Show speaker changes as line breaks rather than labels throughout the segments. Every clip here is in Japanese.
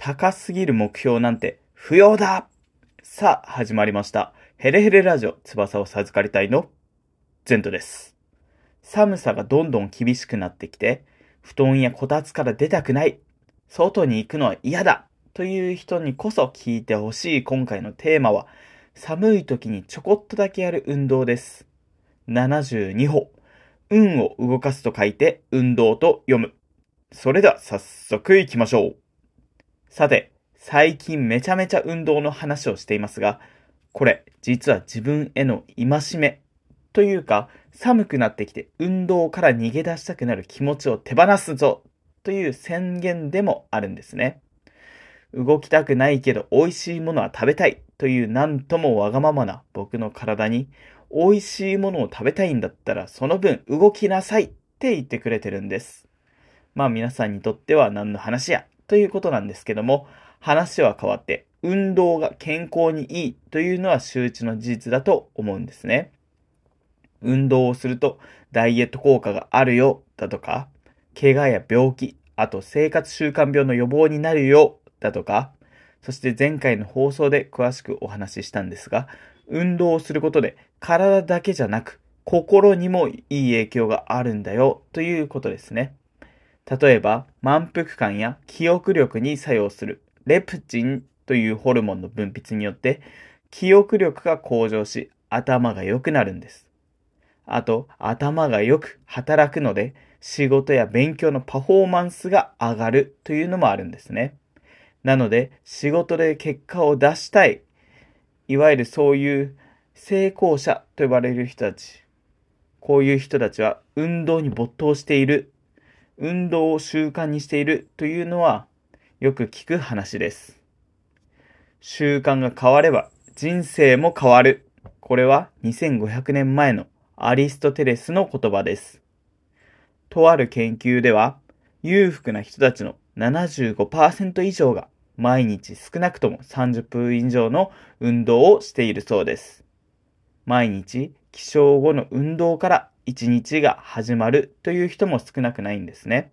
高すぎる目標なんて不要ださあ、始まりました。ヘレヘレラジオ、翼を授かりたいの、ゼントです。寒さがどんどん厳しくなってきて、布団やこたつから出たくない、外に行くのは嫌だという人にこそ聞いてほしい今回のテーマは、寒い時にちょこっとだけやる運動です。72歩。運を動かすと書いて、運動と読む。それでは早速行きましょう。さて、最近めちゃめちゃ運動の話をしていますが、これ実は自分への戒めというか、寒くなってきて運動から逃げ出したくなる気持ちを手放すぞという宣言でもあるんですね。動きたくないけど美味しいものは食べたいというなんともわがままな僕の体に美味しいものを食べたいんだったらその分動きなさいって言ってくれてるんです。まあ皆さんにとっては何の話やということなんですけども、話は変わって運動が健康にいいというのは周知の事実だと思うんですね。運動をするとダイエット効果があるよだとか、怪我や病気、あと生活習慣病の予防になるよだとか、そして前回の放送で詳しくお話ししたんですが、運動をすることで体だけじゃなく心にもいい影響があるんだよということですね。例えば、満腹感や記憶力に作用するレプチンというホルモンの分泌によって記憶力が向上し頭が良くなるんです。あと、頭がよく働くので仕事や勉強のパフォーマンスが上がるというのもあるんですね。なので、仕事で結果を出したい、いわゆるそういう成功者と呼ばれる人たち、こういう人たちは運動に没頭している、運動を習慣にしているというのはよく聞く話です。習慣が変われば人生も変わる。これは2500年前のアリストテレスの言葉です。とある研究では、裕福な人たちの75%以上が毎日少なくとも30分以上の運動をしているそうです。毎日起床後の運動から一日が始まるという人も少なくないんですね。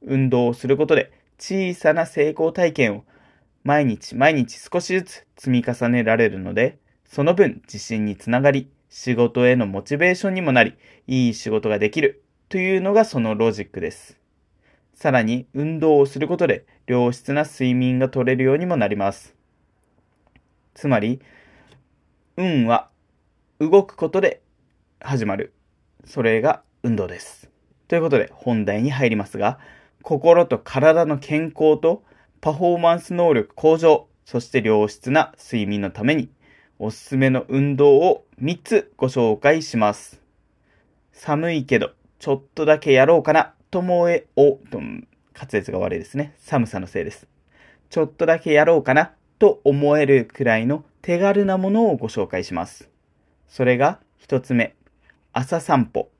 運動をすることで小さな成功体験を毎日毎日少しずつ積み重ねられるので、その分自信につながり、仕事へのモチベーションにもなり、いい仕事ができるというのがそのロジックです。さらに、運動をすることで良質な睡眠が取れるようにもなります。つまり、運は動くことで始まる。それが運動です。ということで本題に入りますが、心と体の健康とパフォーマンス能力向上、そして良質な睡眠のためにおすすめの運動を3つご紹介します。寒いけど、ちょっとだけやろうかなと思え、お、と滑舌が悪いですね。寒さのせいです。ちょっとだけやろうかなと思えるくらいの手軽なものをご紹介します。それが1つ目、朝散歩。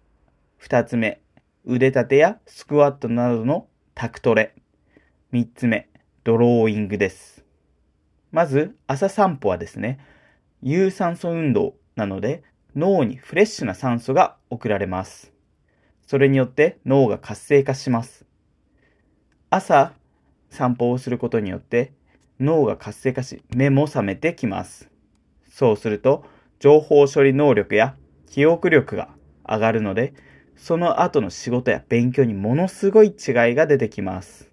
2つ目、腕立てやスクワットなどのタクトレ。3つ目、ドローイングです。まず、朝散歩はですね、有酸素運動なので脳にフレッシュな酸素が送られます。それによって脳が活性化します。朝散歩をすることによって脳が活性化し目も覚めてきます。そうすると情報処理能力や記憶力が上がるのでその後の仕事や勉強にものすごい違いが出てきます。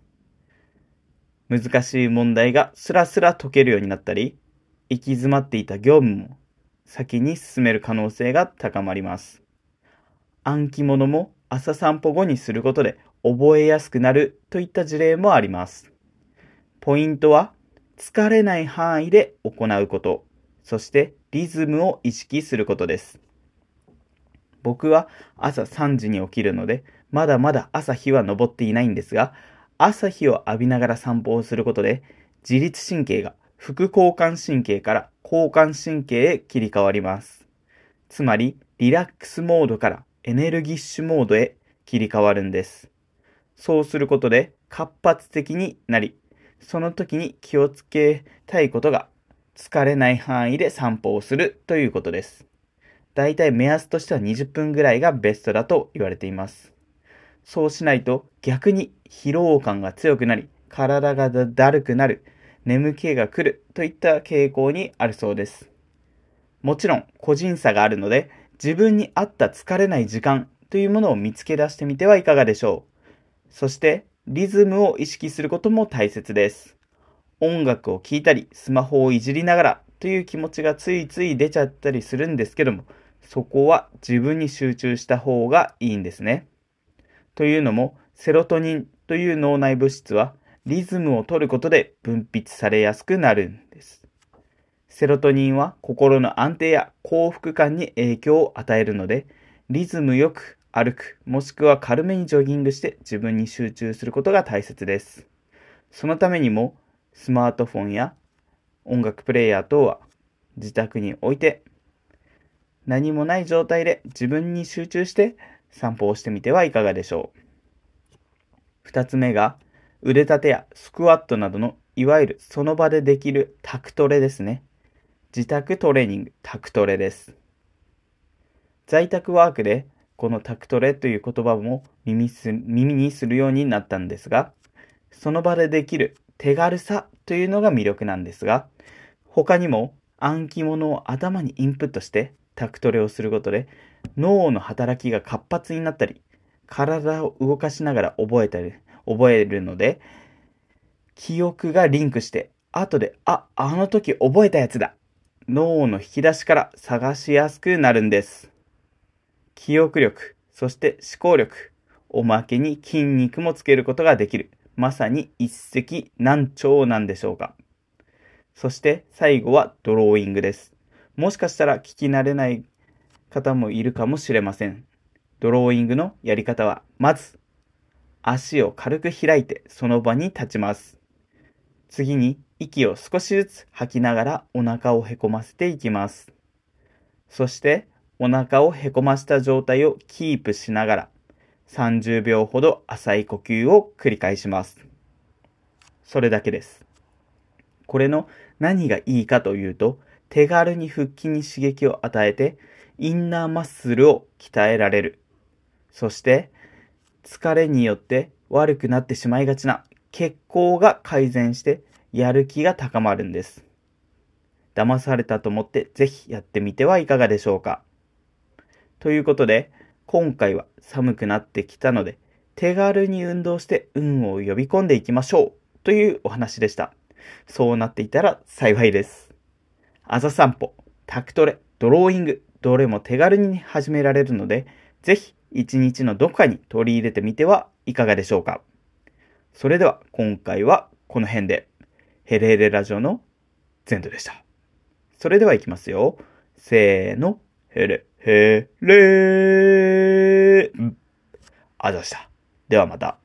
難しい問題がスラスラ解けるようになったり行き詰まっていた業務も先に進める可能性が高まります。暗記物も朝散歩後にすることで覚えやすくなるといった事例もあります。ポイントは疲れない範囲で行うこと、そしてリズムを意識することです。僕は朝3時に起きるので、まだまだ朝日は昇っていないんですが、朝日を浴びながら散歩をすることで、自律神経が副交感神経から交感神経へ切り替わります。つまり、リラックスモードからエネルギッシュモードへ切り替わるんです。そうすることで活発的になり、その時に気をつけたいことが疲れない範囲で散歩をするということです。だいたい目安としては20分ぐらいがベストだと言われています。そうしないと逆に疲労感が強くなり体がだるくなる、眠気が来るといった傾向にあるそうです。もちろん個人差があるので、自分に合った疲れない時間というものを見つけ出してみてはいかがでしょう。そして、リズムを意識することも大切です。音楽を聴いたり、スマホをいじりながらという気持ちがついつい出ちゃったりするんですけども、そこは自分に集中した方がいいんですね。というのも、セロトニンという脳内物質はリズムを取ることで分泌されやすくなるんです。セロトニンは心の安定や幸福感に影響を与えるので、リズムよく歩く、もしくは軽めにジョギングして自分に集中することが大切です。そのためにも、スマートフォンや音楽プレイヤー等は自宅に置いて、何もない状態で自分に集中して散歩をしてみてはいかがでしょう。二つ目が、腕立てやスクワットなどのいわゆるその場でできるタクトレですね。自宅トレーニング、タクトレです。在宅ワークでこのタクトレという言葉も耳耳にするようになったんですが、その場でできる手軽さというのが魅力なんですが、他にも暗記物を頭にインプットしてタクトレをすることで脳の働きが活発になったり、体を動かしながら覚えたり、覚えるので、記憶がリンクして、後で、あ、あの時覚えたやつだ脳の引き出しから探しやすくなるんです。記憶力、そして思考力、おまけに筋肉もつけることができる。まさに一石何鳥なんでしょうか。そして最後はドローイングです。もしかしたら聞き慣れない方もいるかもしれません。ドローイングのやり方は、まず、足を軽く開いてその場に立ちます。次に息を少しずつ吐きながらお腹をへこませていきます。そしてお腹をへこました状態をキープしながら30秒ほど浅い呼吸を繰り返します。それだけです。これの何がいいかというと、手軽に腹筋に刺激を与えて、インナーマッスルを鍛えられる。そして、疲れによって悪くなってしまいがちな血行が改善してやる気が高まるんです。騙されたと思ってぜひやってみてはいかがでしょうか。ということで、今回は寒くなってきたので、手軽に運動して運を呼び込んでいきましょうというお話でした。そうなっていたら幸いです。朝散歩、タクトレ、ドローイング、どれも手軽に始められるので、ぜひ一日のどこかに取り入れてみてはいかがでしょうか。それでは今回はこの辺で、ヘレヘレラジオのゼントでした。それでは行きますよ。せーの、ヘレへれー。あざした。ではまた。